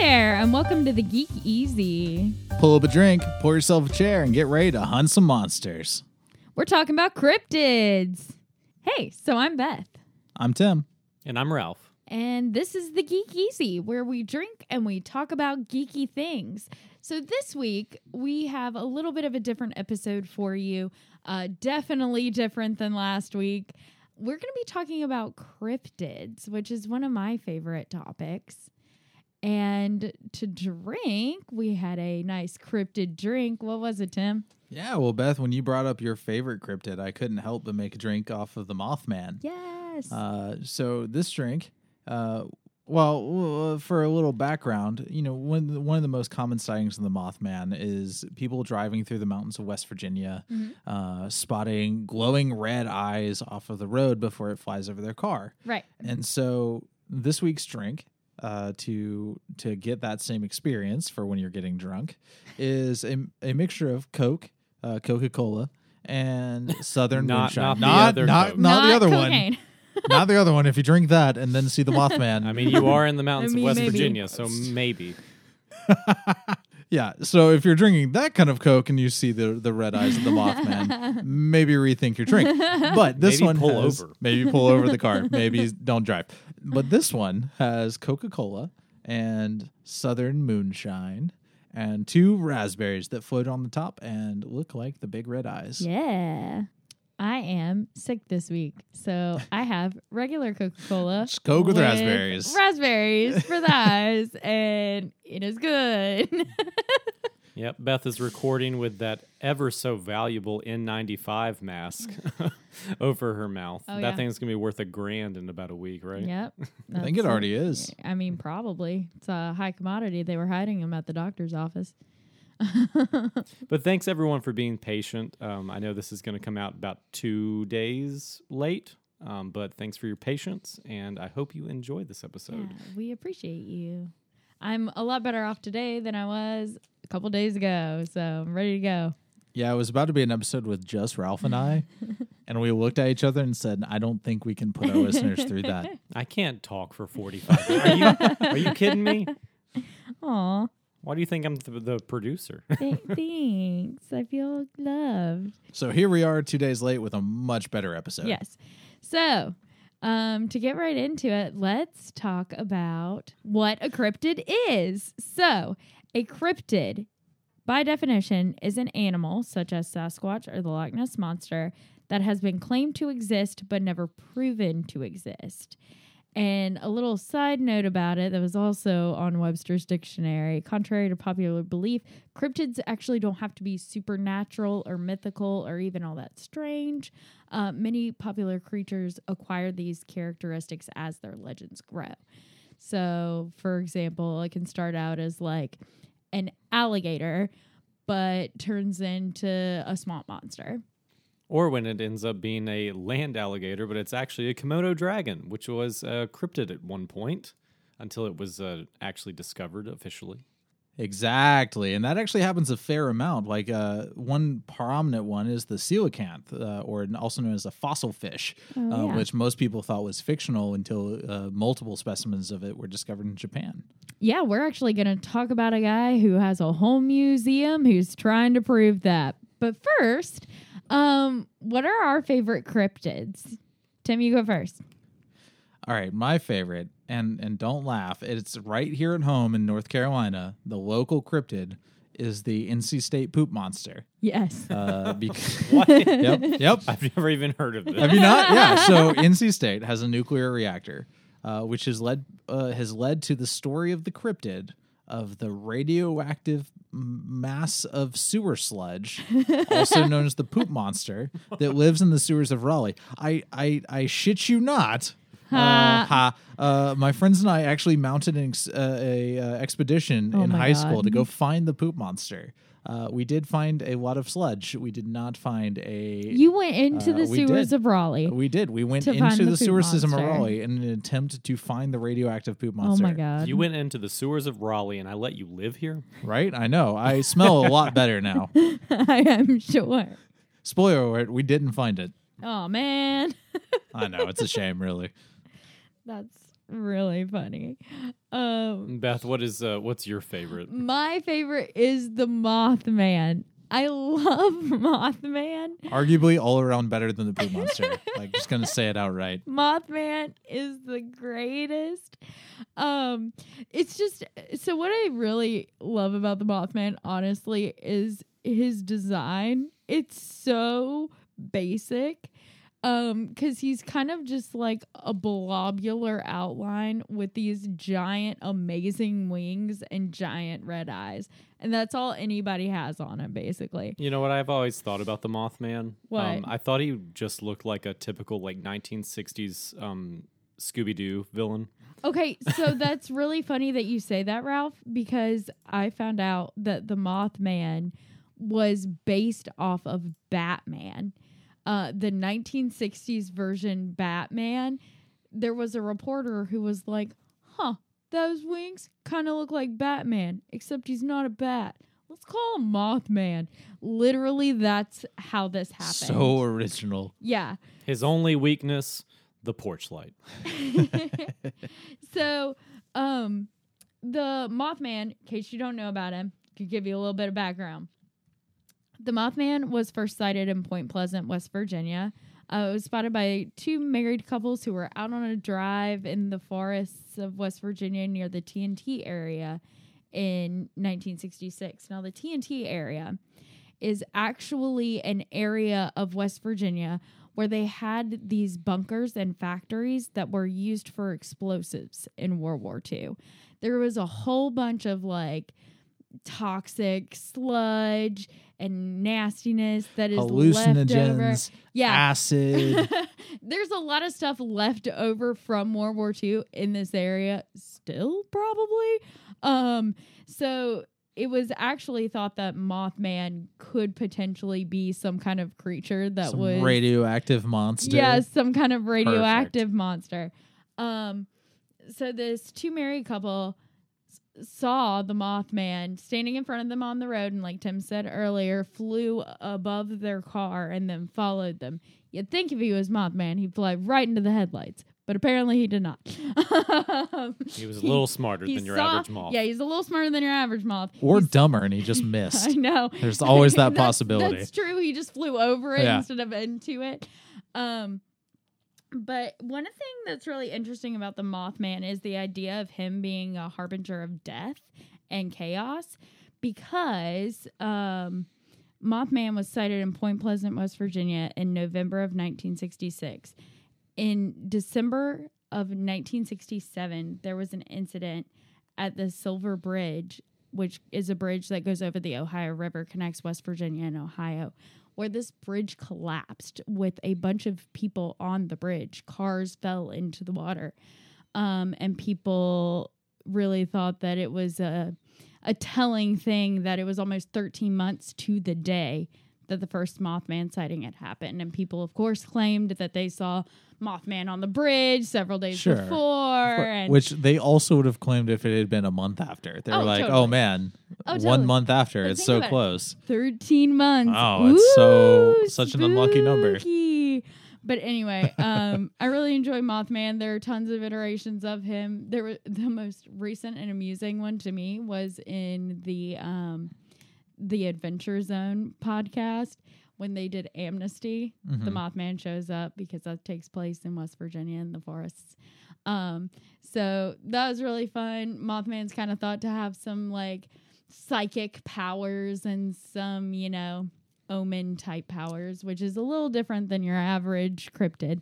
there, and welcome to the Geek Easy. Pull up a drink, pour yourself a chair, and get ready to hunt some monsters. We're talking about cryptids. Hey, so I'm Beth, I'm Tim. And I'm Ralph. and this is the Geekeasy, where we drink and we talk about geeky things. So this week, we have a little bit of a different episode for you, uh, definitely different than last week. We're going to be talking about cryptids, which is one of my favorite topics. And to drink, we had a nice cryptid drink. What was it, Tim? Yeah, well, Beth, when you brought up your favorite cryptid, I couldn't help but make a drink off of the Mothman. Yes. Uh, so this drink, uh, well, for a little background, you know, one one of the most common sightings of the Mothman is people driving through the mountains of West Virginia, uh, spotting glowing red eyes off of the road before it flies over their car. right. And so this week's drink uh, to to get that same experience for when you're getting drunk is a, a mixture of Coke, uh, Coca Cola, and Southern Not- Moonshine. not the other not, Coke. not the other one. Not the other one. If you drink that and then see the Mothman, I mean, you are in the mountains I mean, of West maybe. Virginia, so maybe. yeah. So if you're drinking that kind of Coke and you see the the red eyes of the Mothman, maybe rethink your drink. But this Maybe one pull has- over. Maybe pull over the car. Maybe don't drive. But this one has Coca Cola and Southern Moonshine and two raspberries that float on the top and look like the big red eyes. Yeah. I am sick this week. So I have regular Coca Cola. Just Coke with raspberries. Raspberries for the eyes. And it is good. Yep, Beth is recording with that ever so valuable N95 mask over her mouth. Oh, that yeah. thing's gonna be worth a grand in about a week, right? yep. I think it That's- already is. I mean, probably. It's a high commodity. They were hiding them at the doctor's office. But thanks everyone for being patient. Um, I know this is going to come out about two days late, um, but thanks for your patience, and I hope you enjoy this episode. Yeah, we appreciate you. I'm a lot better off today than I was a couple days ago. So I'm ready to go. Yeah, it was about to be an episode with just Ralph and I, and we looked at each other and said, "I don't think we can put our listeners through that." I can't talk for 45 minutes. Are you, are you kidding me? Aw. Why do you think I'm the, the producer? Th- thanks. I feel loved. So here we are, two days late, with a much better episode. Yes. So, um, to get right into it, let's talk about what a cryptid is. So, a cryptid, by definition, is an animal such as Sasquatch or the Loch Ness Monster that has been claimed to exist but never proven to exist. And a little side note about it that was also on Webster's dictionary. Contrary to popular belief, cryptids actually don't have to be supernatural or mythical or even all that strange. Uh, many popular creatures acquire these characteristics as their legends grow. So, for example, it can start out as like an alligator, but turns into a swamp monster. Or when it ends up being a land alligator, but it's actually a Komodo dragon, which was a cryptid at one point until it was uh, actually discovered officially. Exactly, and that actually happens a fair amount. Like uh, one prominent one is the coelacanth, uh, or also known as a fossil fish, Oh, uh, yeah. which most people thought was fictional until uh, multiple specimens of it were discovered in Japan. Yeah, we're actually going to talk about a guy who has a whole museum who's trying to prove that. But first, um, what are our favorite cryptids? Tim, you go first. All right, my favorite, and and don't laugh, it's right here at home in North Carolina. The local cryptid is the NC State poop monster. Yes. Uh, because, What? yep, yep. I've never even heard of this. Have you not? Yeah. So NC State has a nuclear reactor, uh, which has led uh, has led to the story of the cryptid of the radioactive mass of sewer sludge, also known as the poop monster, that lives in the sewers of Raleigh. I I, I shit you not. Uh, ha. Uh, my friends and I actually mounted an ex- uh, a uh, expedition Oh in high school to go find the poop monster. Uh, we did find a lot of sludge. We did not find a You went into Uh, the sewers of Raleigh. we did. We went into the the, poop sewer system of monster. Raleigh in an attempt to find the radioactive poop monster. Oh monster. my god. You went into the sewers of Raleigh and I let you live here? Right? I know. I smell a lot better now. I am sure. Spoiler alert, we didn't find it. Oh man. I know. It's a shame, really. That's really funny. Um, Beth, what is uh, what's your favorite? my favorite is the Mothman. I love Mothman. Arguably all around better than the Pooh Monster. like just gonna say it outright. Mothman is the greatest. Um, it's just so what I really love about the Mothman, honestly, is his design. It's so basic. Um, because he's kind of just like a blobular outline with these giant, amazing wings and giant red eyes. And that's all anybody has on him, basically. You know what I've always thought about the Mothman? What? Um, I thought he just looked like a typical like 1960s um, Scooby Doo villain. Okay, so that's really funny that you say that, Ralph, because I found out that the Mothman was based off of Batman. Uh, the 1960s version Batman, there was a reporter who was like, huh, those wings kind of look like Batman, except he's not a bat. Let's call him Mothman. Literally, that's how this happened. So original. yeah. His only weakness, the porch light. so, um, the Mothman, in case you don't know about him, could give you a little bit of background. The Mothman was first sighted in Point Pleasant, West Virginia. Uh, it was spotted by two married couples who were out on a drive in the forests of West Virginia near the TNT area in 1966. Now, the TNT area is actually an area of West Virginia where they had these bunkers and factories that were used for explosives in World War II. There was a whole bunch of like toxic sludge and nastiness that is left over. Hallucinogens, Yeah. acid. There's a lot of stuff left over from World War II in this area, still probably. Um, so it was actually thought that Mothman could potentially be some kind of creature that Some was radioactive monster. Yes, some kind of radioactive monster. Um, so this two married couple saw the Mothman standing in front of them on the road, and like Tim said earlier, flew above their car and then followed them. You'd think if he was Mothman, he'd fly right into the headlights, but apparently he did not. He was a little smarter He than your saw- average moth. Yeah, he's a little smarter than your average moth. Or He's- dumber, and he just missed. I know. There's always that That's- possibility. That's true. He just flew over it Yeah. instead of into it. Um, but one thing that's really interesting about the Mothman is the idea of him being a harbinger of death and chaos, because um, Mothman was sighted in Point Pleasant, West Virginia, in November of 1966. In December of 1967, there was an incident at the Silver Bridge, which is a bridge that goes over the Ohio River, connects West Virginia and Ohio, where this bridge collapsed with a bunch of people on the bridge. Cars fell into the water. Um, and people really thought that it was a, a telling thing that it was almost 13 months to the day that the first Mothman sighting had happened. And people, of course, claimed that they saw Mothman on the bridge several days Sure. before. And Which they also would have claimed if it had been a month after. They were Oh, like, totally. "Oh man, Oh, one totally. month after, But it's so about it. close." 13 months. Oh, it's so- Ooh, such an unlucky number. But anyway, um, I really enjoy Mothman. There are tons of iterations of him. There were the most recent and amusing one to me was in the um, the Adventure Zone podcast when they did Amnesty. The Mhm. Mothman shows up because that takes place in West Virginia in the forests. Um, so that was really fun. Mothman's kind of thought to have some like psychic powers and some, you know, omen type powers, which is a little different than your average cryptid.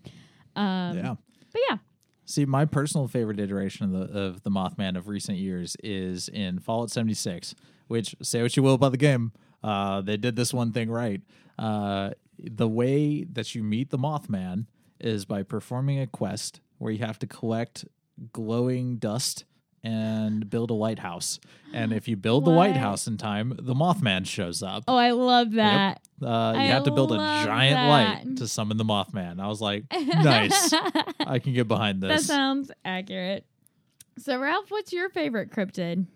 Um, yeah. But yeah. See, my personal favorite iteration of the of the Mothman of recent years is in Fallout 76, which say what you will about the game, uh, they did this one thing right. Uh, the way that you meet the Mothman is by performing a quest where you have to collect glowing dust and build a lighthouse. And if you build the lighthouse in time, the Mothman shows up. Oh, I love that. Uh, you I have to build a giant that. light to summon the Mothman. I was like, nice. I can get behind this. that sounds accurate. So, Ralph, what's your favorite cryptid?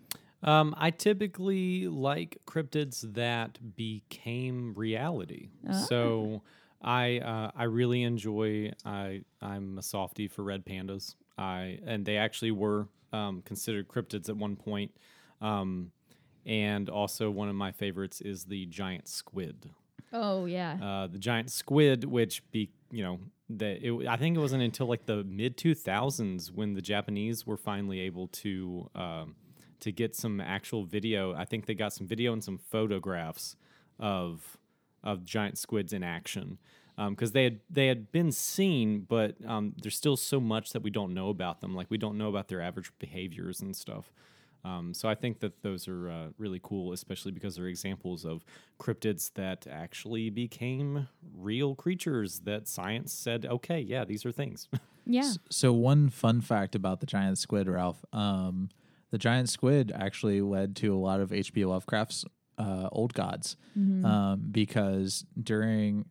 Um, I typically like cryptids that became reality. So I uh, I really enjoy I I'm a softie for red pandas. I and they actually were um, considered cryptids at one point. Um, and also one of my favorites is the giant squid. Oh yeah. Uh, the giant squid, which be you know that it, I think it wasn't until like the mid two thousands when the Japanese were finally able to um, to get some actual video. I think they got some video and some photographs of of giant squids in action because um, they had they had been seen, but um, there's still so much that we don't know about them. Like we don't know about their average behaviors and stuff. Um, so I think that those are uh, really cool, especially because they're examples of cryptids that actually became real creatures that science said, okay, yeah, these are things. yeah. S- So one fun fact about the giant squid, Ralph. Um, the giant squid actually led to a lot of H.P. Lovecraft's uh, Old Gods, um, because during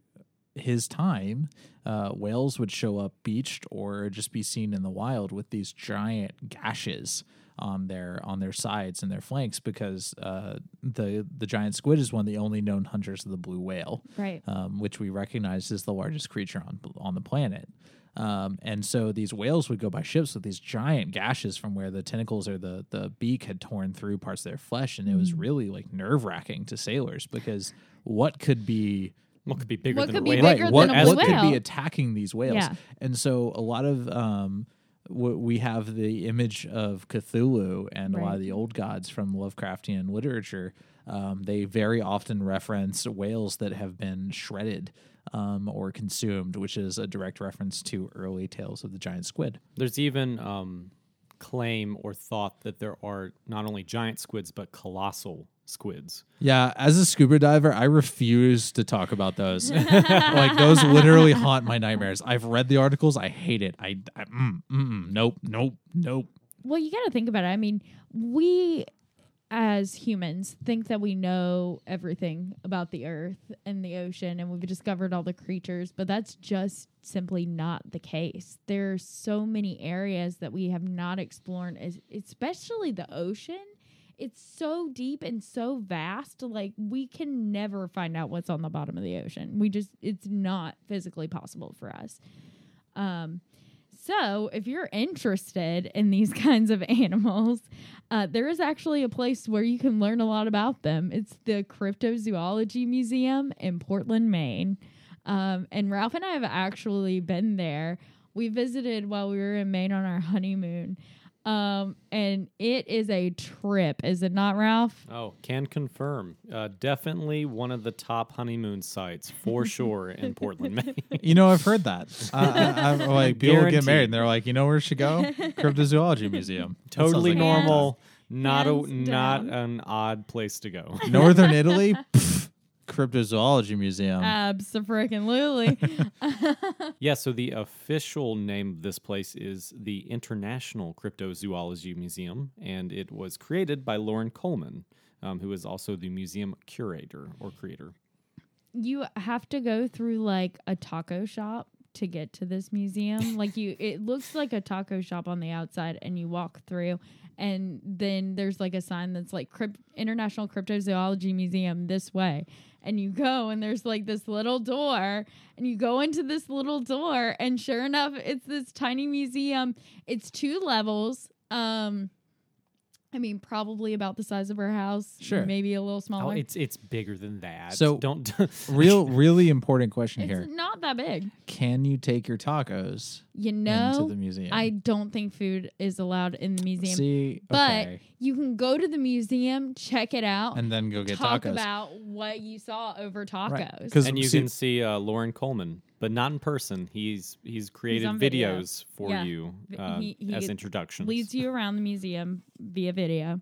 his time, uh, whales would show up beached or just be seen in the wild with these giant gashes on their on their sides and their flanks because uh, the the giant squid is one of the only known hunters of the blue whale Right. um, which we recognize as the largest creature on on the planet. Um, and so these whales would go by ships with these giant gashes from where the tentacles or the the beak had torn through parts of their flesh, and it was really like nerve wracking to sailors because what could be what could be bigger What than could a whale? bigger right what, a what blue could be attacking these whales? Yeah. And so a lot of um, w- we have the image of Cthulhu and a lot of the old gods from Lovecraftian literature. Um, they very often reference whales that have been shredded um, or consumed, which is a direct reference to early tales of the giant squid. There's even um, claim or thought that there are not only giant squids but colossal squids. Yeah, as a scuba diver, I refuse to talk about those. like those literally haunt my nightmares. I've read the articles. I hate it. I, I mm, mm, mm, nope, nope, nope. Well, you got to think about it. I mean, we as humans think that we know everything about the earth and the ocean and we've discovered all the creatures, but that's just simply not the case. There are so many areas that we have not explored, especially the ocean. It's so deep and so vast. Like, we can never find out what's on the bottom of the ocean. We just, it's not physically possible for us. Um, so, if you're interested in these kinds of animals, uh, there is actually a place where you can learn a lot about them. It's the Cryptozoology Museum in Portland, Maine. Um, and Ralph and I have actually been there. We visited while we were in Maine on our honeymoon. Um, and it is a trip, is it not, Ralph? Oh, can confirm. Uh, definitely one of the top honeymoon sites for sure in Portland, Maine. You know, I've heard that. Uh, I, I'm like people get married, and they're like, you know where we should go? Cryptozoology Museum. Totally like- normal. Not a Hands not an odd place to go. Northern Italy, Pff, Cryptozoology Museum. Absolutely. Yeah, so the official name of this place is the International Cryptozoology Museum, and it was created by Loren Coleman, um, who is also the museum curator or creator. you have to go through like a taco shop to get to this museum. like you it looks like a taco shop on the outside and you walk through and then there's like a sign that's like Crypt- International Cryptozoology Museum this way. And you go and there's like this little door and you go into this little door and sure enough it's this tiny museum. It's two levels. Um I mean probably about the size of our house, Sure. maybe a little Oh, smaller. it's it's bigger than that. So- don't Real, really important question here. it's here. not that big. Can you take your tacos You into know, the museum? I don't think food is allowed in the museum. See, but okay. you can go to the museum, check it out, and then go get talk tacos. about what you saw over tacos. Right. 'Cause and you see- can see uh, Loren Coleman, but not in person. He's he's created on video. videos for Yeah. you uh, he- he as introductions. Leads you around the museum via video.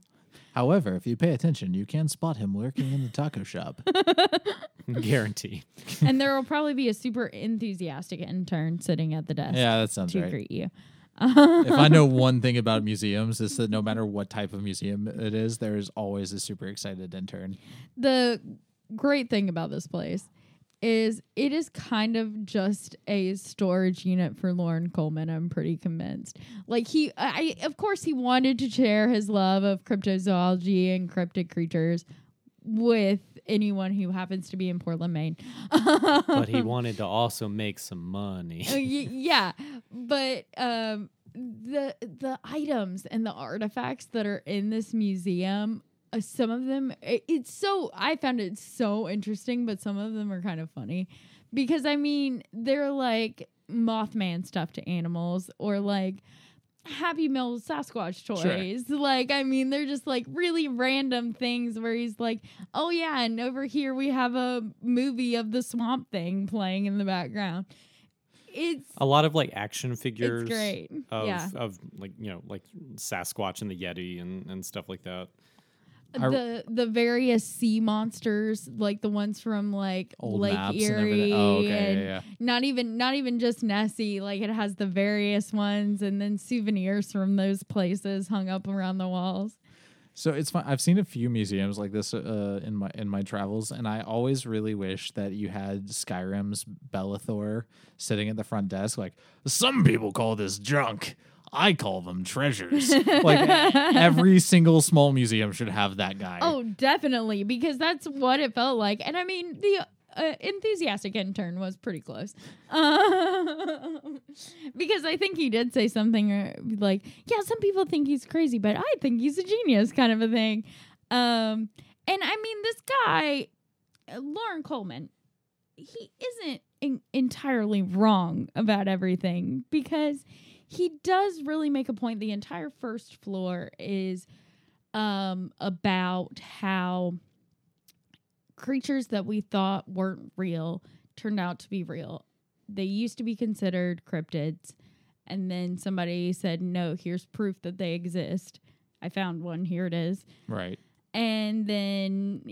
However, if you pay attention, you can spot him lurking in the taco shop. guarantee. and there will probably be a super enthusiastic intern sitting at the desk yeah, that sounds to right. greet you. if I know one thing about museums, is that no matter what type of museum it is, there is always a super excited intern. the great thing about this place is it is kind of just a storage unit for Loren Coleman. I'm pretty convinced. Like he, I of course he wanted to share his love of cryptozoology and cryptic creatures with anyone who happens to be in Portland, Maine. but he wanted to also make some money. Uh, yeah, but um, the the items and the artifacts that are in this museum uh, some of them it, it's so i found it so interesting but some of them are kind of funny. Because i mean they're like mothman stuff to animals or like happy meal sasquatch toys. Like i mean they're just like really random things where he's like oh yeah and over here we have a movie of the swamp thing playing in the background. It's A lot of like action figures. it's great. Of, yeah. of like you know like Sasquatch and the Yeti and, and stuff like that. The the various sea monsters, like the ones from like Old Lake and Erie, everything. Oh, okay, and yeah, yeah. not even not even just Nessie. Like it has the various ones, and then souvenirs from those places hung up around the walls. So it's fun. I've seen a few museums like this uh, in my in my travels, and I always really wish that you had Skyrim's Belethor sitting at the front desk. Like some people call this junk, I call them treasures. like every single small museum should have that guy. Oh, definitely, because that's what it felt like. And I mean, the uh, enthusiastic intern was pretty close. Um, because I think he did say something uh, like, yeah, some people think he's crazy, but I think he's a genius, kind of a thing. Um, and I mean, this guy, uh, Loren Coleman, he isn't en- entirely wrong about everything because he does really make a point. The entire first floor is um about how creatures that we thought weren't real turned out to be real. They used to be considered cryptids and then somebody said no, here's proof that they exist. I found one, here it is. right. And then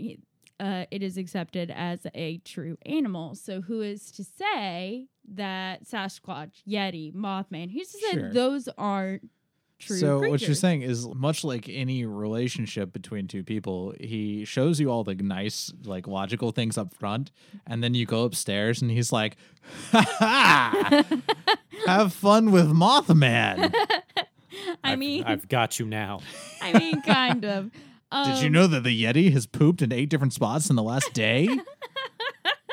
uh, it is accepted as a true animal. So who is to say that Sasquatch, Yeti, Mothman, who's to say Sure. those aren't true so what you're saying is much like any relationship between two people, he shows you all the nice, like logical things up front, and then you go upstairs and he's like, "Ha ha! Have fun with Mothman." I I've- mean, I've got you now. I mean, kind of. Did you Um, know that the Yeti has pooped in eight different spots in the last day? and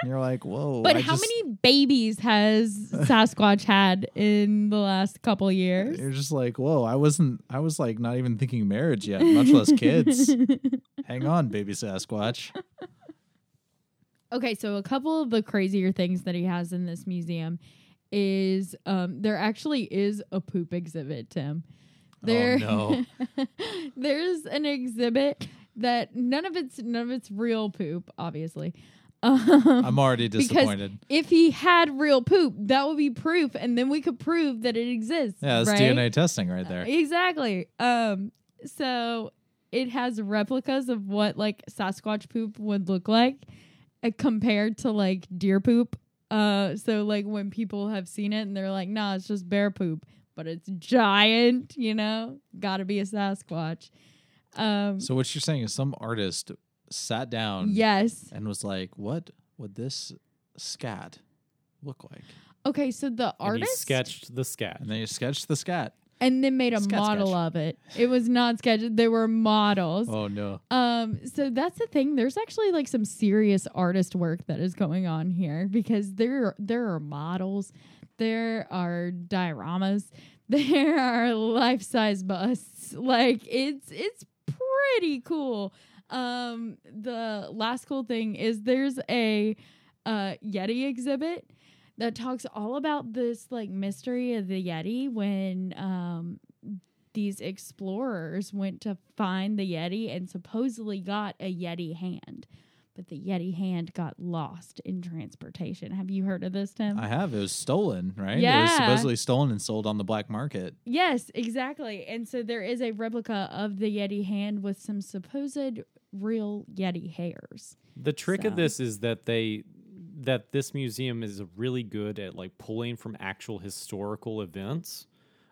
you're like, whoa. But I how just- many babies has Sasquatch had in the last couple years? You're just like, whoa, I wasn't, I was like not even thinking marriage yet, much less kids. Hang on, baby Sasquatch. Okay, so a couple of the crazier things that he has in this museum is um there actually is a poop exhibit, Tim. There Oh, there's an exhibit that none of it's none of it's real poop, obviously. Um, I'm already Because- disappointed. if he had real poop, that would be proof, and then we could prove that it exists. Yeah, that's right? DNA testing right there. Exactly. Um, so it has replicas of what like Sasquatch poop would look like uh, compared to like deer poop. Uh, so like when people have seen it and they're like, "Nah, it's just bear poop," but it's giant. You know, got to be a Sasquatch. Um, So what you're saying is some artist sat down yes. and was like, "What would this scat look like?" Okay, so the And he artist sketched the scat. And then you sketched the scat. and then made a Scat model sketch. of it. It was not sketched; they were models. Oh no! Um, so that's the thing. There's actually like some serious artist work that is going on here because there there are models, there are dioramas, there are life size busts. Like it's it's pretty cool. Um, the last cool thing is there's a uh Yeti exhibit that talks all about this like mystery of the Yeti when um these explorers went to find the Yeti and supposedly got a Yeti hand. But the Yeti hand got lost in transportation. Have you heard of this, Tim? I have. It was stolen, right? Yeah. It was supposedly stolen and sold on the black market. yes, exactly. And so there is a replica of the Yeti hand with some supposed real Yeti hairs. The trick So- of this is that they that this museum is really good at like pulling from actual historical events.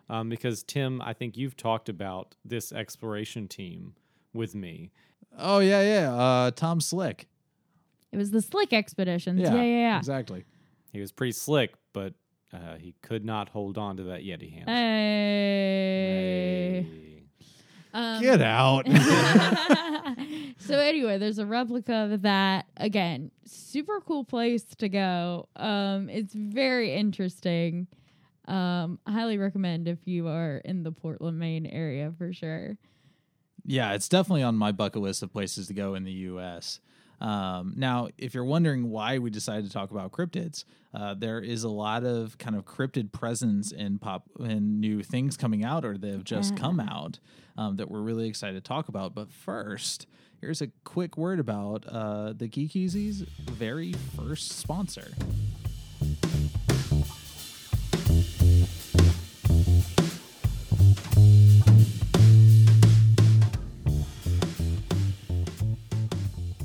Um, because Tim, I think you've talked about this exploration team with me. Oh yeah, yeah. Uh, Tom Slick. It was the Slick expeditions. Yeah, Yeah, yeah, yeah. Exactly. He was pretty slick, but uh, he could not hold on to that Yeti hand. Hey. Hey. Um, Get out. so anyway, there's a replica of that. Again, super cool place to go. Um, it's very interesting. Um, highly recommend if you are in the Portland, Maine area for sure. Yeah, it's definitely on my bucket list of places to go in the U.S. Um, now, if you're wondering why we decided to talk about cryptids, uh, there is a lot of kind of cryptid presence in pop in new things coming out or that have just come out um, that we're really excited to talk about. But first, here's a quick word about uh, the Geek very first sponsor.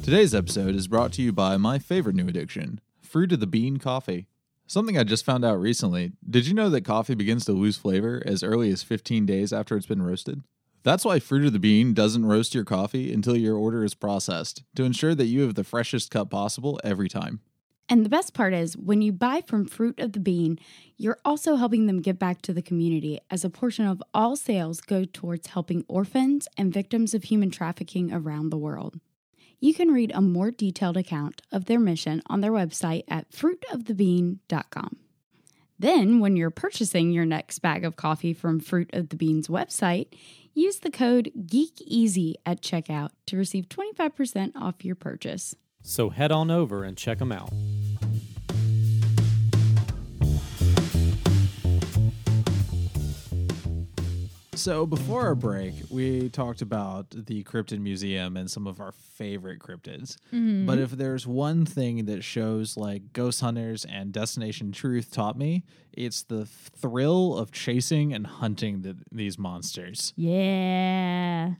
Today's episode is brought to you by my favorite new addiction, Fruit of the Bean coffee. Something I just found out recently. Did you know that coffee begins to lose flavor as early as 15 days after it's been roasted? That's why Fruit of the Bean doesn't roast your coffee until your order is processed to ensure that you have the freshest cup possible every time. And the best part is, when you buy from Fruit of the Bean, you're also helping them give back to the community as a portion of all sales go towards helping orphans and victims of human trafficking around the world. You can read a more detailed account of their mission on their website at fruitofthebean.com. Then, when you're purchasing your next bag of coffee from Fruit of the Bean's website, use the code GEEKEASY at checkout to receive 25% off your purchase. So head on over and check them out. So before our break, we talked about the Cryptid Museum and some of our favorite cryptids. Mm-hmm. But if there's one thing that shows like Ghost Hunters and Destination Truth taught me, it's the thrill of chasing and hunting the, these monsters. Yeah.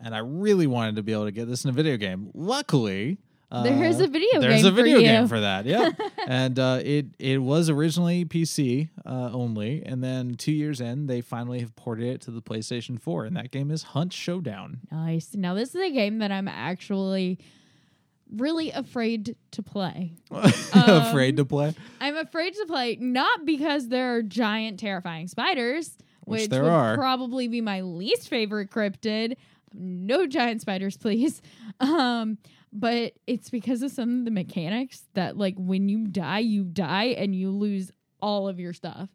And I really wanted to be able to get this in a video game. Luckily, uh, There's a video there's game a video for game for that. Yeah, and uh, it it was originally PC uh, only, and then two years in, they finally have ported it to the PlayStation 4, and that game is Hunt Showdown. Nice. Now this is a game that I'm actually really afraid to play. Afraid to play? I'm afraid to play not because there are giant terrifying spiders, Which which, there would are. probably be my least favorite cryptid. No giant spiders, please. Um, but it's because of some of the mechanics that like when you die, you die and you lose all of your stuff.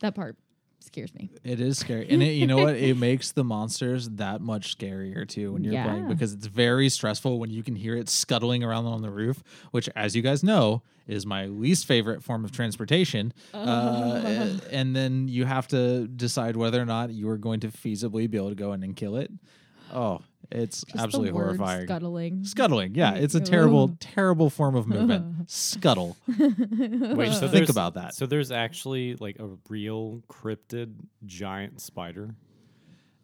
That part scares me. It is scary, and it, you know what? It makes the monsters that much scarier too when you're playing because it's very stressful when you can hear it scuttling around on the roof, which, as you guys know, is my least favorite form of transportation. Uh, and then you have to decide whether or not you are going to feasibly be able to go in and kill it. Oh, it's Just absolutely the word horrifying. Scuttling. Scuttling, yeah, it's a Ugh. terrible, terrible form of movement. Scuttle. Wait, so Think about that. So there's actually like a real cryptid giant spider.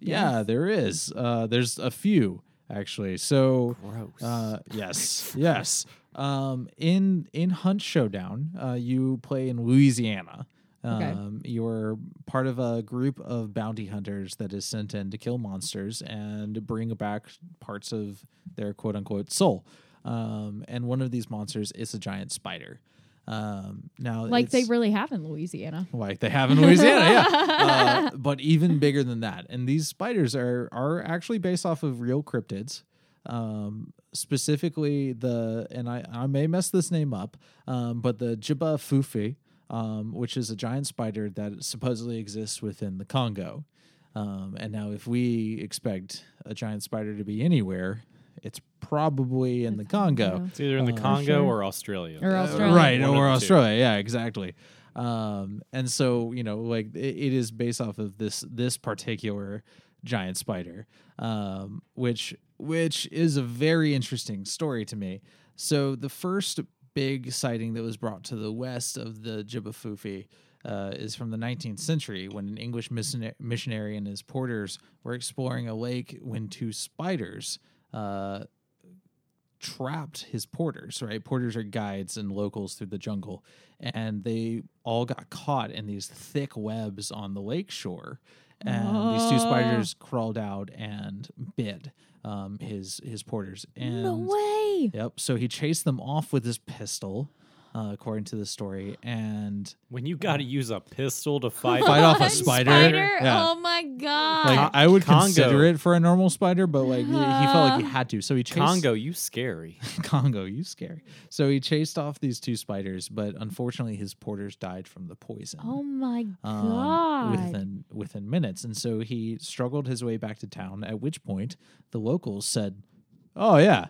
Yeah, there is. Uh, there's a few actually. So Gross. Uh, yes, yes. Um, in in Hunt Showdown, uh, you play in Louisiana. Okay. Um, You're part of a group of bounty hunters that is sent in to kill monsters and bring back parts of their quote unquote soul. Um, and one of these monsters is a giant spider. Um, now, Like they really have in Louisiana. like they have in Louisiana, yeah. Uh, but even bigger than that. And these spiders are are actually based off of real cryptids. Um, specifically the and I, I may mess this name up, um, but the J'ba Fofi, um, which is a giant spider that supposedly exists within the Congo. Um, and now, if we expect a giant spider to be anywhere, it's probably in the Congo. it's either in the uh, Congo sure. or Australia. Or Uh, Australia. right? One Or the two. Australia, yeah, exactly. Um, and so you know, like it, it is based off of this this particular giant spider, um, which which is a very interesting story to me. So the first big sighting that was brought to the west of the J'ba Fofi uh, is from the 19th century when an English missionary and his porters were exploring a lake when two spiders uh, trapped his porters, right? Porters are guides and locals through the jungle, and they all got caught in these thick webs on the lake shore. And these two spiders crawled out and bit um, his his porters. And no way. Yep. So he chased them off with his pistol. Uh, according to the story. And When you got to use a pistol to fight, Fight off a One spider? Yeah. Oh my god. like I would Congo. consider it for a normal spider, but like he, he felt like he had to. So he chased Congo, you scary. Congo, you scary. So he chased off these two spiders, but unfortunately his porters died from the poison. oh my um, god. within within minutes, and so he struggled his way back to town. At which point, the locals said, "Oh yeah,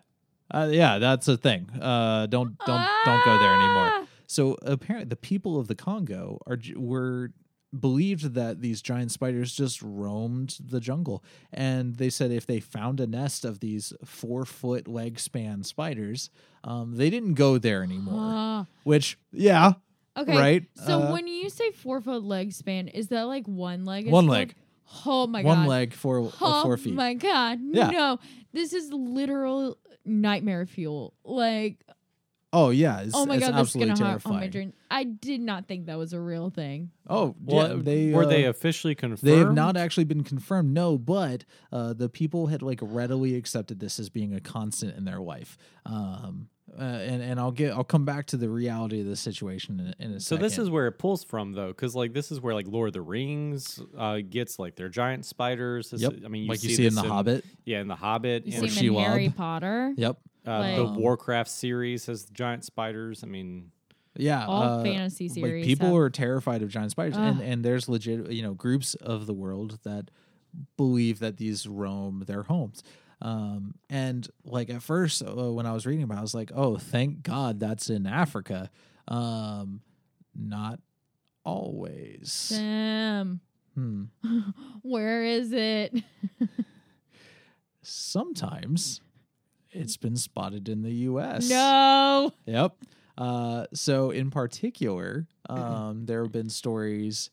uh, yeah, that's a thing. Uh, don't don't don't go there anymore." Ah! So apparently, the people of the Congo are were believed that these giant spiders just roamed the jungle, and they said if they found a nest of these four foot leg span spiders, um, they didn't go there anymore. Ah. Which, yeah, okay. right? So Uh, when you say four foot leg span, is that like one leg? One leg. Oh my one god. One leg, four uh, Oh four feet. Oh my god. Yeah. No. This is literal nightmare fuel. Like, Oh yeah, it's, oh my it's god, this is gonna harm terrifying. on my dream. I did not think that was a real thing. Oh, Well, yeah, they were uh, they officially confirmed? They have not actually been confirmed, no, but uh, the people had like readily accepted this as being a constant in their life. Um, uh, and and I'll get I'll come back to the reality of the situation in, in a So second. this is where it pulls from, though, because like this is where like Lord of the Rings uh, gets like their giant spiders. This yep, is- I mean, you like see you see in this the Hobbit. Yeah, in the Hobbit. You and, see in Harry Potter. Yep, uh, the Warcraft series has giant spiders. I mean, yeah. All uh, fantasy like series. people have- are terrified of giant spiders, and and there's legit you know groups of the world that believe that these roam their homes. Um, and like at first uh, when I was reading about, it, I was like, oh, thank God that's in Africa. Um, not always. Sam, Hmm. where is it? Sometimes it's been spotted in the U.S. No. Yep. Uh, so in particular, um, there have been stories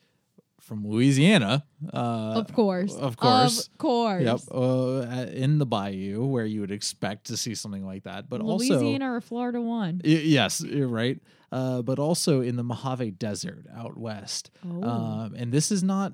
from Louisiana. Uh, Of course. of course. Of course. Yep. Uh, in the bayou, where you would expect to see something like that, but also Louisiana or Florida one. Y- yes, you're right. Uh, but also in the Mojave Desert out west. Oh. Um, and this is not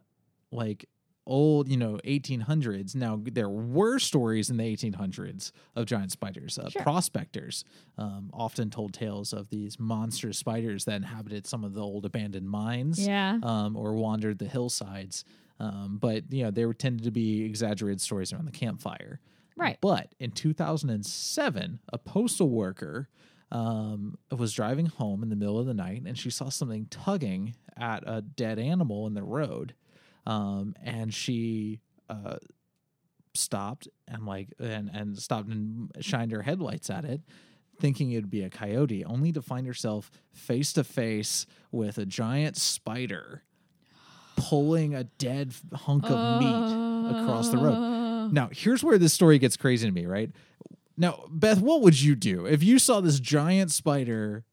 like old, you know, 1800s. Now, there were stories in the 1800s of giant spiders. Uh, Sure. Prospectors um, often told tales of these monstrous spiders that inhabited some of the old abandoned mines yeah. um, or wandered the hillsides. Um, but, you know, there tended to be exaggerated stories around the campfire. Right. But in 2007, a postal worker um, was driving home in the middle of the night and she saw something tugging at a dead animal in the road. Um, and she uh, stopped and like and and stopped and shined her headlights at it thinking it'd be a coyote only to find herself face to face with a giant spider pulling a dead hunk of meat across the road Uh, now, here's where this story gets crazy to me, right? Now, Beth, what would you do if you saw this giant spider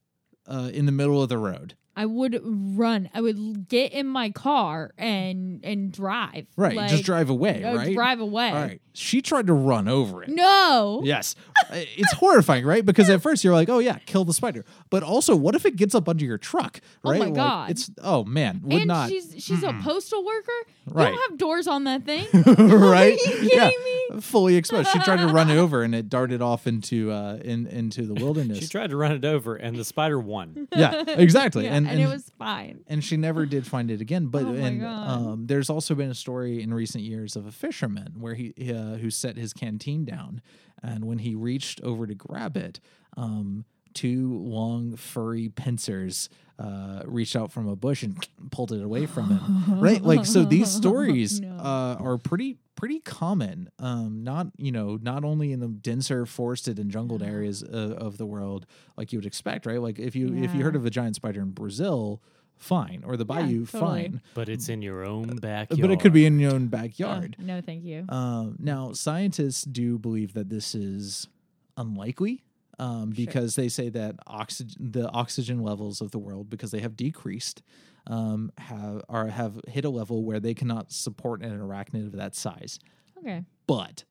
uh, in the middle of the road? I would run. I would get in my car and and drive. Right, Like, just drive away, uh, right? Drive away. All right. She tried to run over it. No. Yes. It's horrifying, right? Because at first you're like, oh, yeah, kill the spider. But also, what if it gets up under your truck, Oh right? my Like, God. it's, oh, man, would and not. she's she's a postal worker. You Right. don't have doors on that thing. right? Are you kidding me? Fully exposed. She tried to run it over and it darted off into uh in into the wilderness. she tried to run it over, and the spider won. yeah, exactly. Yeah, and, and, it was fine. and she never did find it again. But Oh and um, there's also been a story in recent years of a fisherman where he uh, who set his canteen down, and when he reached over to grab it, um, two long furry pincers uh, reached out from a bush and pulled it away from him. right, like so these stories No. uh, are pretty pretty common. Um, not you know not only in the denser forested and jungled areas uh, of the world like you would expect, right? Like if you if you heard of a giant spider in Brazil, fine, or the Yeah, bayou, totally. fine, But it's in your own backyard. but it could be in your own Uh, backyard. no, thank you. Um, now, scientists do believe that this is unlikely um, Sure. because they say that oxygen, the oxygen levels of the world, because they have decreased, um, have are have hit a level where they cannot support an arachnid of that size. Okay. But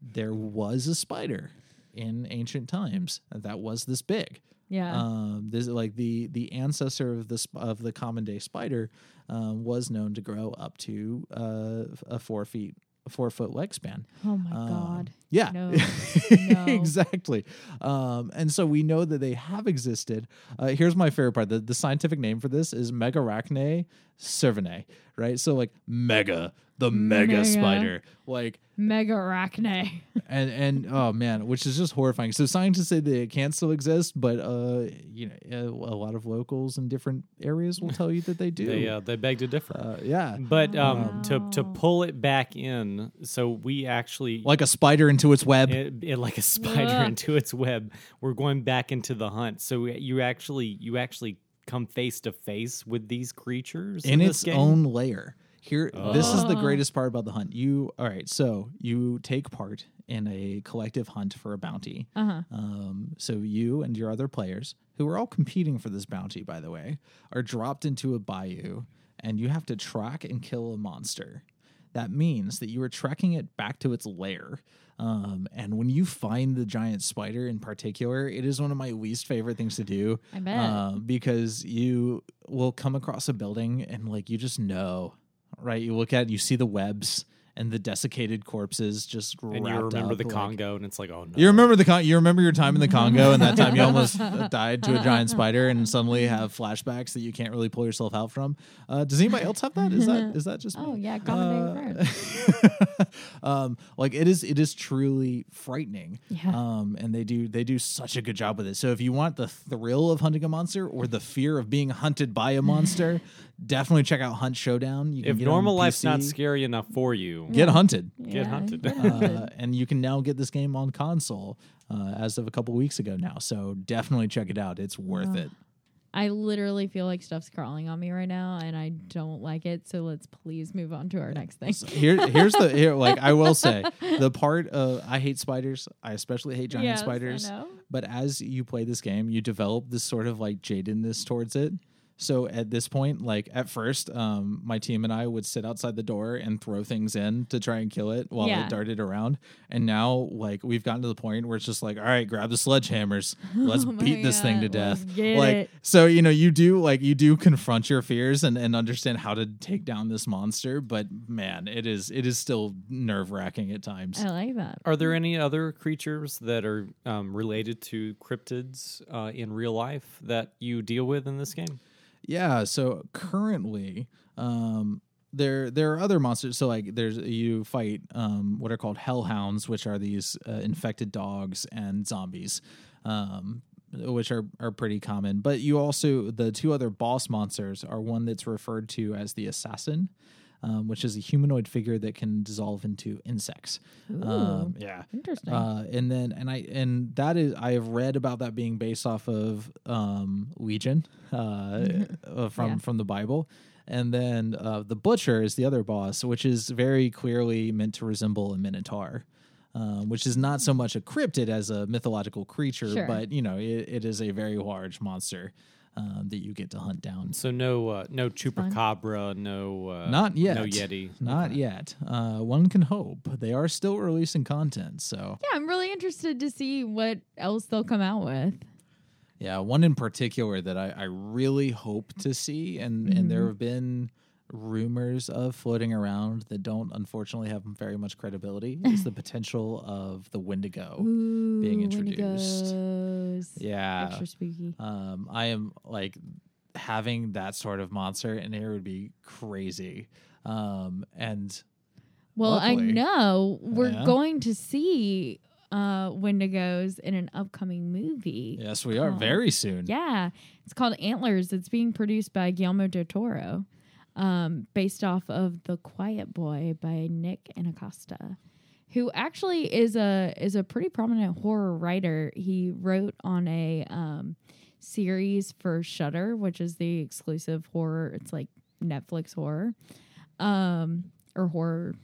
there was a spider in ancient times that was this big. Yeah. Um, this like the the ancestor of the sp- of the common day spider um, was known to grow up to uh, a four feet four foot leg span. Oh my Um, god. Yeah, No. No. exactly. Um, and so we know that they have existed. Uh, here's my favorite part: the, the scientific name for this is Megarachne servinei, right? So like mega, the mega, Mega. spider, like Megarachne. and and oh man, which is just horrifying. So scientists say that it can still exist, but uh, you know, a, a lot of locals in different areas will tell you that they do. They uh, they beg to differ. Uh, yeah, but um, to to pull it back in, so we actually like a spider into its web. it, it- like a spider Ugh. into its web. We're going back into the hunt. So you actually you actually come face to face with these creatures in, in its game? own layer. Here, this is the Oh. greatest part about the hunt. You, all right, so you take part in a collective hunt for a bounty. Uh huh. Um, so you and your other players, who are all competing for this bounty, by the way, are dropped into a bayou, and you have to track and kill a monster. That means that you are tracking it back to its lair. Um, and when you find the giant spider in particular, it is one of my least favorite things to do I bet. um, because you will come across a building and like you just know, right? You look at it, you see the webs and the desiccated corpses just and you remember up, the like- Congo, and it's like, oh no, You remember the con- you remember your time in the Congo and that time you almost uh, died to a giant spider and suddenly have flashbacks that you can't really pull yourself out from. Uh, does anybody else have that? Is that is that just me? oh yeah, common day um, like it is it is truly frightening. Yeah. Um, and they do they do such a good job with it. So if you want the thrill of hunting a monster or the fear of being hunted by a monster, definitely check out Hunt Showdown. You can if get normal life's not scary enough for you, get hunted. Get Yeah, hunted. get hunted. Uh, and you can now get this game on console uh, as of a couple weeks ago now. So definitely check it out. It's worth it. I literally feel like stuff's crawling on me right now, and I don't like it. So let's please move on to our next thing. So here, here's the here. Like I will say, the part of I hate spiders. I especially hate giant Yes, I spiders. know. But as you play this game, you develop this sort of like jadedness towards it. So at this point, like at first, um, my team and I would sit outside the door and throw things in to try and kill it while Yeah. it darted around. And now, like we've gotten to the point where it's just like, all right, grab the sledgehammers, let's Oh my beat this thing to death. like it. so, you know, you do like you do confront your fears and and understand how to take down this monster. But man, it is it is still nerve wracking at times. I like that. Are there any other creatures that are um, related to cryptids uh, in real life that you deal with in this game? Yeah, so currently, um, there there are other monsters. So like, there's you fight um, what are called hellhounds, which are these uh, infected dogs and zombies, um, which are are pretty common. But you also the two other boss monsters are one that's referred to as the assassin. Um, which is a humanoid figure that can dissolve into insects. Um, yeah, Interesting. uh, and then and I and that is I have read about that being based off of um, Legion uh, uh, from Yeah. from the Bible, and then uh, the butcher is the other boss, which is very clearly meant to resemble a minotaur. Um, which is not so much a cryptid as a mythological creature, Sure. but you know it, it is a very large monster um, that you get to hunt down. So no, uh, no chupacabra, no, uh, Not yet. no yeti, Not Okay. yet. Uh, one can hope. They are still releasing content, so yeah, I'm really interested to see what else they'll come out with. Yeah, one in particular that I, I really hope to see, and, and there have been rumors of floating around that don't unfortunately have very much credibility is the potential of the Wendigo Ooh, being introduced. Wendigos. Yeah. Extra spooky. Um, I am like having that sort of monster in here would be crazy. Um, and Well, I know we're Yeah. going to see uh Wendigos in an upcoming movie. yes, we are very soon. Yeah. It's called Antlers. It's being produced by Guillermo del Toro, um, based off of The Quiet Boy by Nick Antosca, who actually is a is a pretty prominent horror writer. He wrote on a um, series for Shudder, which is the exclusive horror. It's like Netflix horror, um, or horror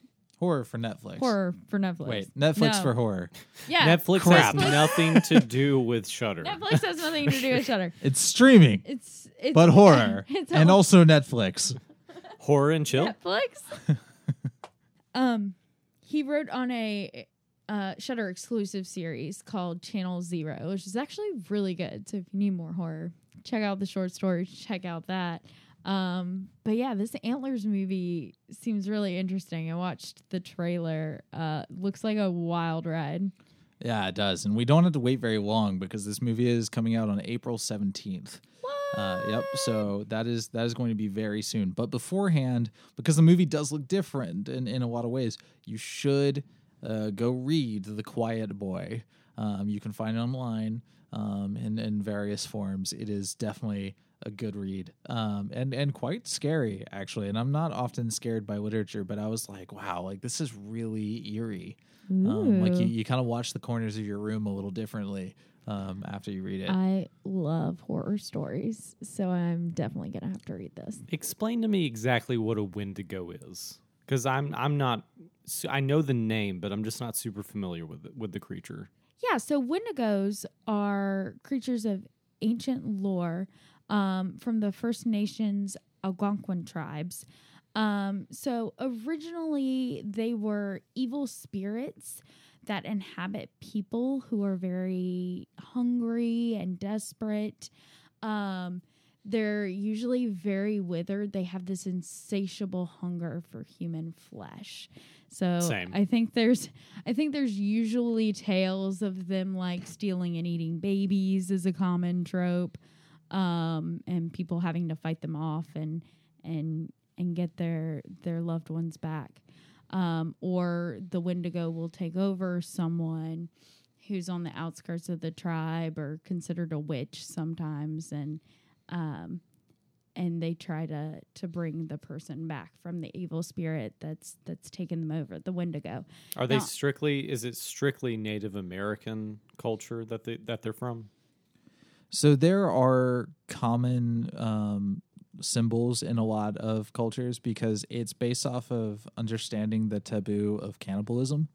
Horror for Netflix. horror for Netflix. Wait, Netflix No. for horror. Yeah, Netflix Crap. has nothing to do with Shudder. Netflix has nothing to do with Shudder. It's streaming, It's it's but horror, It's and also Netflix. Horror and chill. Netflix. um, he wrote on a uh, Shudder exclusive series called Channel Zero, which is actually really good. So if you need more horror, check out the short story. Check out that. Um, but yeah, this Antlers movie seems really interesting. I watched the trailer. Uh, looks like a wild ride. Yeah, it does. And we don't have to wait very long because this movie is coming out on April 17th. Uh, yep. So that is that is going to be very soon. But beforehand, because the movie does look different in, in a lot of ways, you should uh, go read The Quiet Boy. Um, you can find it online um, in in various forms. It is definitely a good read um, and and quite scary actually. And I'm not often scared by literature, but I was like, wow, like this is really eerie. Um, like you, you kind of watch the corners of your room a little differently um, after you read it. I love horror stories, so I'm definitely gonna have to read this. Explain to me exactly what a Wendigo is, because I'm I'm not. I know the name, but I'm just not super familiar with it, with the creature. Yeah, so Wendigos are creatures of ancient lore um, from the First Nations Algonquin tribes. Um, so originally, they were evil spirits that inhabit people who are very hungry and desperate. Um, they're usually very withered. They have this insatiable hunger for human flesh. So Same. I think there's I think there's usually tales of them like stealing and eating babies is a common trope. Um, and people having to fight them off and and and get their their loved ones back. Um, or the Wendigo will take over someone who's on the outskirts of the tribe or considered a witch sometimes and um and they try to to bring the person back from the evil spirit that's that's taken them over the wendigo Are they strictly? Is it strictly Native American culture that they that they're from? So there are common um, symbols in a lot of cultures because it's based off of understanding the taboo of cannibalism.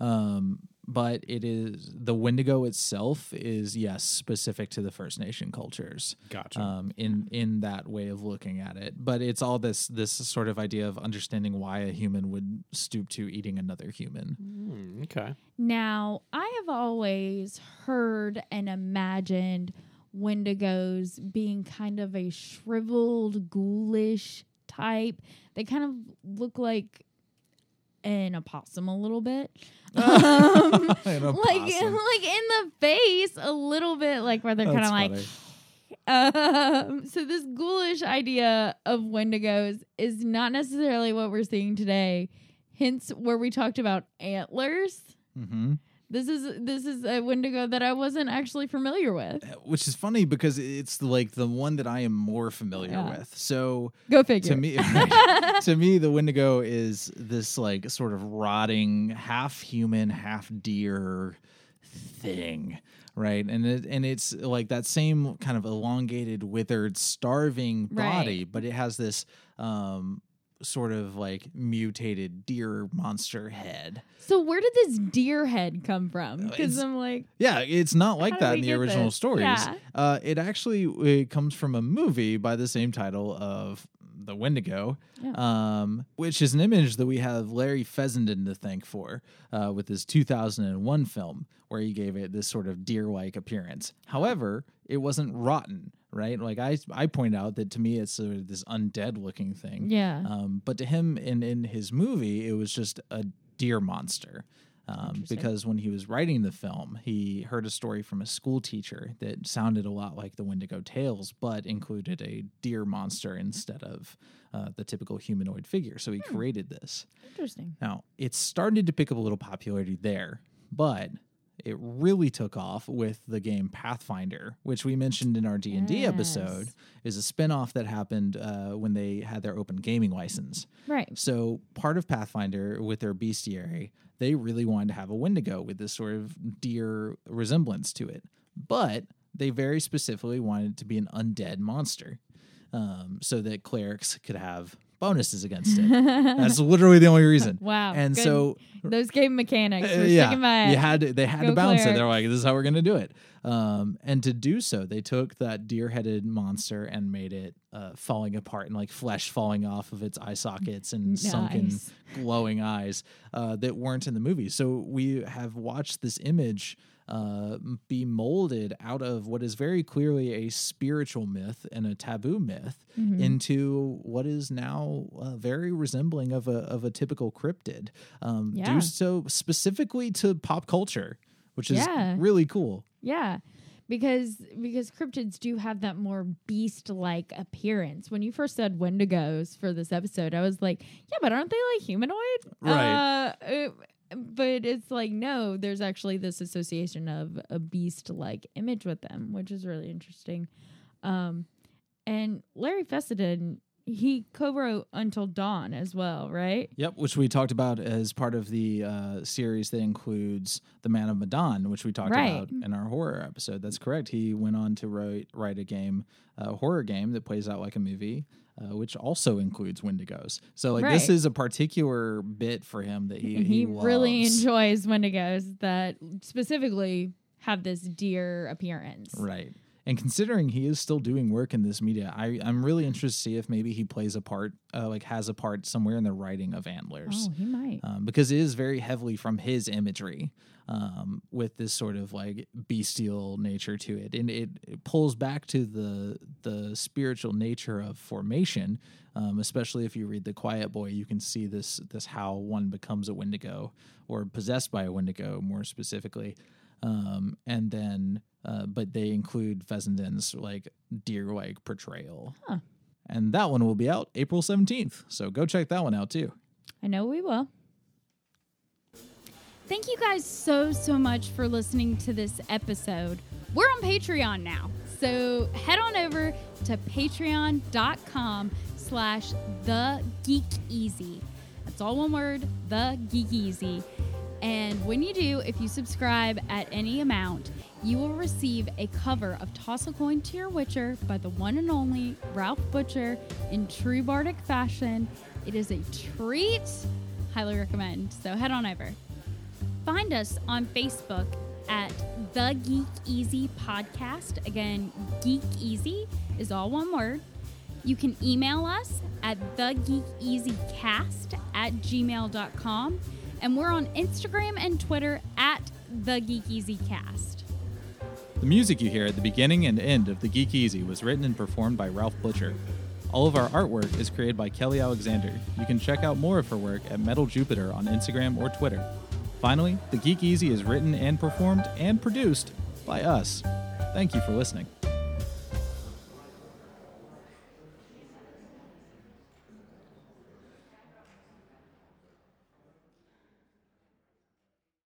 Um, but it is the Wendigo itself is yes specific to the First Nation cultures. Gotcha. Um, in in that way of looking at it, but it's all this this sort of idea of understanding why a human would stoop to eating another human. Hmm, okay. now i have always heard and imagined wendigos being kind of a shriveled ghoulish type they kind of look like an opossum a little bit um, like like in the face a little bit like where they're kind of like. Um, so this ghoulish idea of Wendigos is not necessarily what we're seeing today. Hence, where we talked about antlers. Mhm. This is this is a Wendigo that I wasn't actually familiar with. which is funny because it's like the one that I am more familiar Yeah. with. So Go figure. to me, to me, the Wendigo is this like sort of rotting, half human, half deer thing, right? And it, and it's like that same kind of elongated, withered, starving body, Right. but it has this um sort of like mutated deer monster head. so where did this deer head come from? Uh, Because I'm like, Yeah, it's not like that in the original this? stories. Yeah. Uh, it actually it comes from a movie by the same title of The Wendigo, Yeah. um, which is an image that we have Larry Fessenden to thank for uh, with his 2001 film, where he gave it this sort of deer-like appearance. However, it wasn't rotten, right? Like I I point out that to me it's sort of this undead-looking thing. yeah, Um, but to him, in in his movie, it was just a deer monster. Um, because when he was writing the film, he heard a story from a school teacher that sounded a lot like the Wendigo Tales, but included a deer monster instead of uh, the typical humanoid figure. So he Hmm. created this. interesting. Now, it started to pick up a little popularity there, but it really took off with the game Pathfinder, which we mentioned in our D&D episode, is a spin-off that happened uh, when they had their open gaming license. Right. So part of Pathfinder with their bestiary, they really wanted to have a Wendigo with this sort of deer resemblance to it, but they very specifically wanted it to be an undead monster, um, so that clerics could have bonuses against it. That's literally the only reason. Wow. And good. so those game mechanics uh, were yeah, you had to, they had to balance bounce it. They're like, "This is how we're going to do it." Um, and to do so, they took that deer-headed monster and made it uh, falling apart and like flesh falling off of its eye sockets and sunken, glowing eyes uh, that weren't in the movie. So we have watched this image uh, be molded out of what is very clearly a spiritual myth and a taboo myth Mm-hmm. into what is now uh, very resembling of a of a typical cryptid. Um, Yeah. Due so specifically to pop culture, which is Yeah. really cool. Yeah. Because because cryptids do have that more beast like appearance. When you first said Wendigos for this episode, I was like, yeah, but aren't they like humanoid? Right. Uh, but it's like no, there's actually this association of a beast like image with them, which is really interesting. Um, and Larry Fessenden, he co-wrote Until Dawn as well, right? Yep, which we talked about as part of the uh, series that includes The Man of Medan, which we talked Right. about in our horror episode. That's correct. He went on to write write a game, a horror game that plays out like a movie, uh, which also includes Wendigos. So like this is a particular bit for him that he And he, really enjoys Wendigos that specifically have this deer appearance. Right. And considering he is still doing work in this media, I, I'm really interested to see if maybe he plays a part, uh, like has a part somewhere in the writing of Antlers. Oh, he might. um, because it is very heavily from his imagery um, with this sort of like bestial nature to it, and it, it pulls back to the the spiritual nature of formation. Um, especially if you read the Quiet Boy, you can see this this how one becomes a Wendigo or possessed by a Wendigo, more specifically. Um, and then, uh, but they include Fessenden's like deer-like portrayal. Huh. And that one will be out April 17th. So go check that one out too. I know we will. Thank you guys so, so much for listening to this episode. We're on Patreon now. So head on over to patreon.com slash the geek easy. That's all one word, the Geekeasy. And when you do, if you subscribe at any amount, you will receive a cover of Toss a Coin to Your Witcher by the one and only Ralph Butcher in true bardic fashion. It is a treat. Highly recommend. So head on over. Find us on Facebook at The Geek Easy Podcast. Again, Geek Easy is all one word. You can email us at thegeekeasycast at gmail.com. And we're on Instagram and Twitter at The Geekeasy Cast. The music you hear at the beginning and end of The Geekeasy was written and performed by Ralph Butcher. All of our artwork is created by Kelly Alexander. You can check out more of her work at Metal Jupiter on Instagram or Twitter. Finally, The Geekeasy is written and performed and produced by us. Thank you for listening.